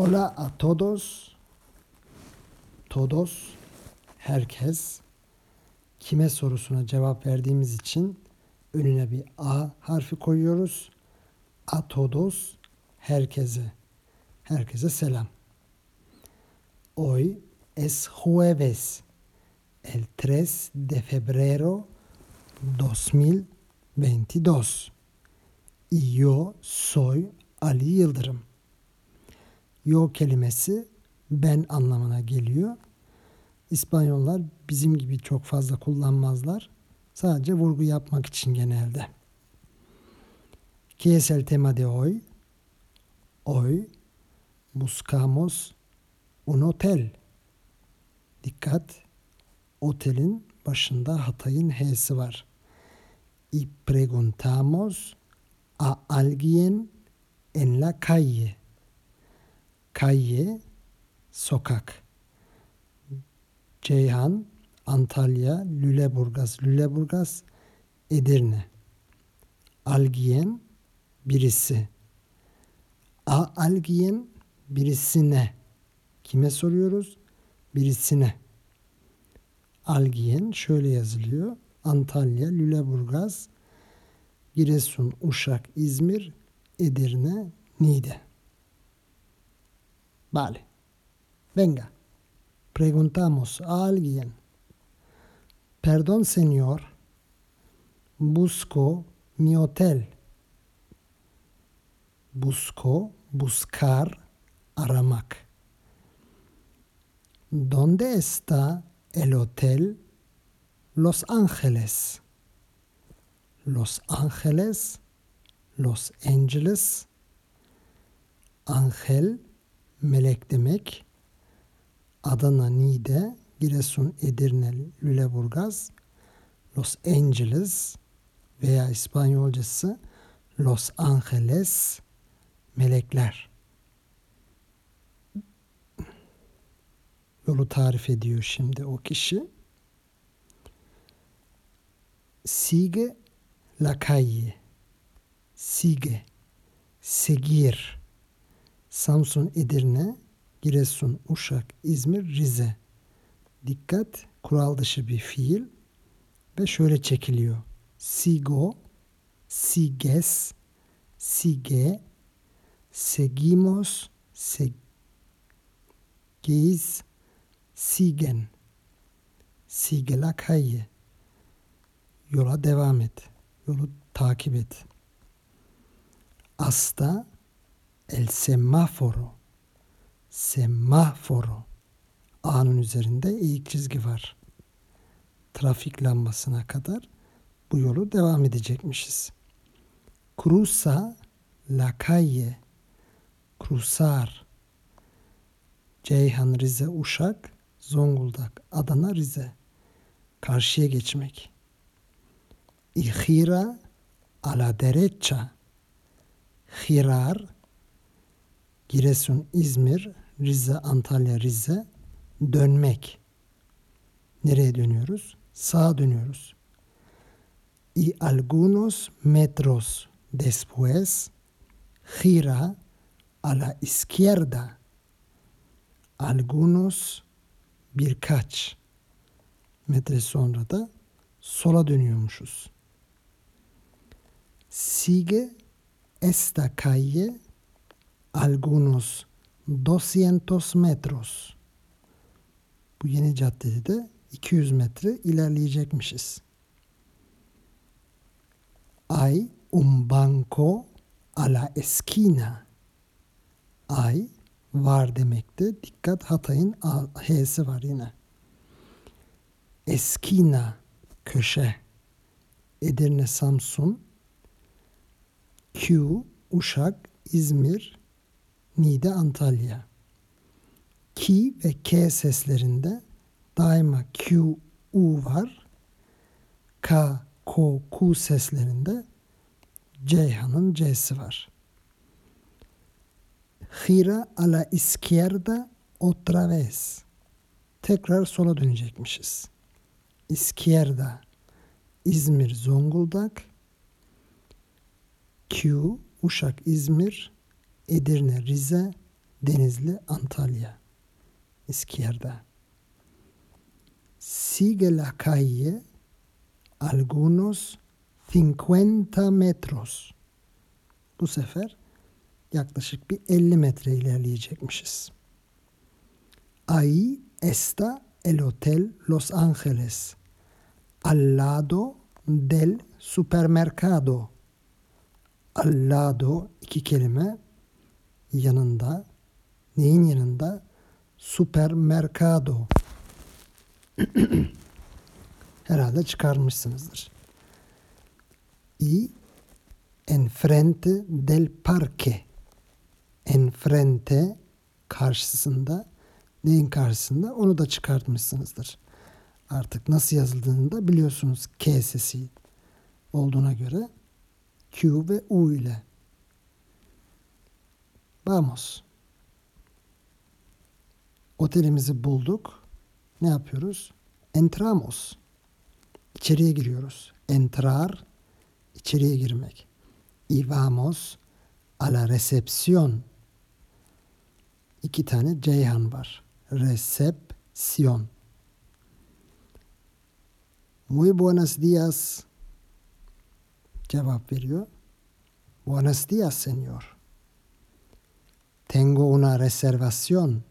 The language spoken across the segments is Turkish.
Hola a todos. Todos. Herkes. Kime sorusuna cevap verdiğimiz için önüne bir A harfi koyuyoruz. A todos. Herkese. Herkese selam. Hoy es jueves. El 3 de febrero 2022. Y yo soy Ali Yıldırım. Yo kelimesi ben anlamına geliyor. İspanyollar bizim gibi çok fazla kullanmazlar. Sadece vurgu yapmak için genelde. ¿Qué es el tema de hoy? Hoy buscamos un hotel. Dikkat! Otelin başında Hatay'ın H'si var. Y preguntamos a alguien en la calle. Calle, sokak. Ceyhan, Antalya, Lüleburgaz, Lüleburgaz, Edirne. Alguien, birisi. A alguien, birisine. Kime soruyoruz? Birisine. Alguien şöyle yazılıyor. Antalya, Lüleburgaz, Giresun, Uşak, İzmir, Edirne, Niğde. Vale. Venga. Preguntamos a alguien. Perdón, señor. Busco mi hotel. Busco, buscar, aramak. ¿Dónde está el hotel Los Ángeles? Los Ángeles, Los Angeles, Angel, melek demek. Adana, Niğde, Giresun, Edirne, Lüleburgaz, Los Angeles veya İspanyolcası Los Angeles, melekler. Yolu tarif ediyor şimdi o kişi. Sigue la calle. Sigue. Seguir. Samsun, Edirne, Giresun, Uşak, İzmir, Rize. Dikkat, kural dışı bir fiil ve şöyle çekiliyor. Sigo, sigues, sigue, seguimos, seguís, siguen. Sigue la calle. Yola devam et. Yolu takip et. Hasta el semáforo. Semaforo. A'nın üzerinde eğik çizgi var. Trafik lambasına kadar bu yolu devam edecekmişiz. Cruza la calle. Cruzar. Ceyhan, Rize, Uşak, Zonguldak, Adana, Rize. Karşıya geçmek. Y gira a la derecha. Girar. Giresun, İzmir, Rize, Antalya, Rize. Dönmek. Nereye dönüyoruz? Sağa dönüyoruz. Y algunos metros después gira a la izquierda. Algunos birkaç metre sonra da sola dönüyormuşuz. Sigue esta calle algunos 200 metros. Bu yeni caddede de 200 metre ilerleyecekmişiz. Hay un banco a la esquina. Ay var demekte. Dikkat Hatay'ın H'si var yine. Esquina köşe. Edirne, Samsun. Q, Uşak, İzmir, Niğde, Antalya. Ki ve K seslerinde daima Q, U var. K, K, Q seslerinde Ceyhan'ın C'si var. Gira a la izquierda otra vez. Tekrar sola dönecekmişiz. Izquierda. İzmir, Zonguldak. Q, Uşak, İzmir, Edirne, Rize, Denizli, Antalya. Izquierda. Sigue la calle algunos 50 metros. Bu sefer yaklaşık bir 50 metre ilerleyecekmişiz. Ahí está el Hotel Los Ángeles, al lado del supermercado. Al lado iki kelime yanında. Neyin yanında? Supermercado. Herhalde çıkarmışsınızdır. Y enfrente del parque. Enfrente karşısında neyin karşısında onu da çıkartmışsınızdır. Artık nasıl yazıldığını da biliyorsunuz K sesi olduğuna göre Q ve U ile. Vamos. Otelimizi bulduk. Ne yapıyoruz? Entramos. İçeriye giriyoruz. Entrar, içeriye girmek. Y vamos a la recepción. İki tane Ceyhan var. Recepción. Muy buenos días. Cevap veriyor. Buenos días, señor. Tengo una reservación.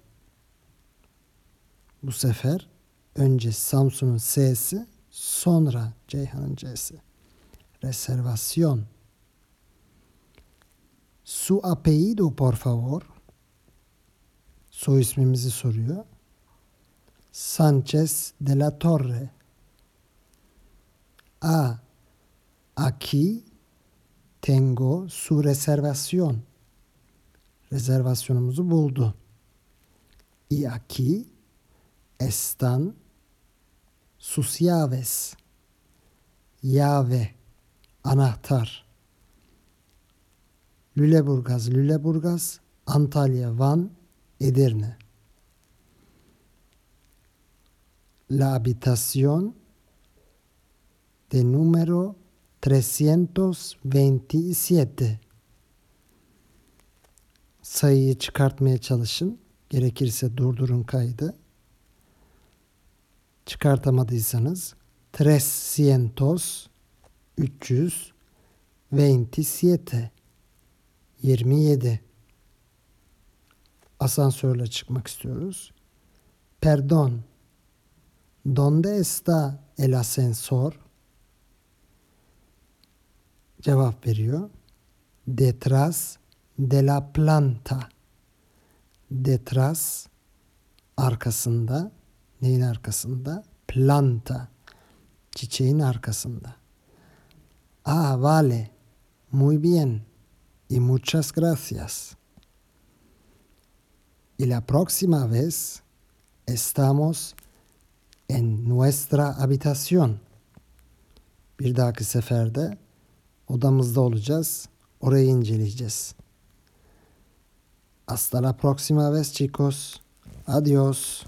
Bu sefer önce Samsun'un S'si sonra Ceyhan'ın C'si. Reservación. Su apellido por favor. Soy ismimizi soruyor. Sánchez de la Torre. A. Aquí tengo su reservación. Rezervasyonumuzu buldu. Y están sus llaves. Llave, anahtar. Lüleburgaz, Lüleburgaz, Antalya, Van, Edirne. La habitación de número 327. Sayıyı çıkartmaya çalışın. Gerekirse durdurun kaydı. Çıkartamadıysanız 300 327 27 Asansörle çıkmak istiyoruz. Perdón. ¿Dónde está el ascensor? Cevap veriyor. Detrás de la planta. Detrás arkasında. Neyin arkasında? Planta. Çiçeğin arkasında. Ah, vale. Muy bien. Y muchas gracias. Y la próxima vez estamos en nuestra habitación. Bir dahaki seferde odamızda olacağız. Orayı inceleyeceğiz. Hasta la próxima vez chicos. Adiós.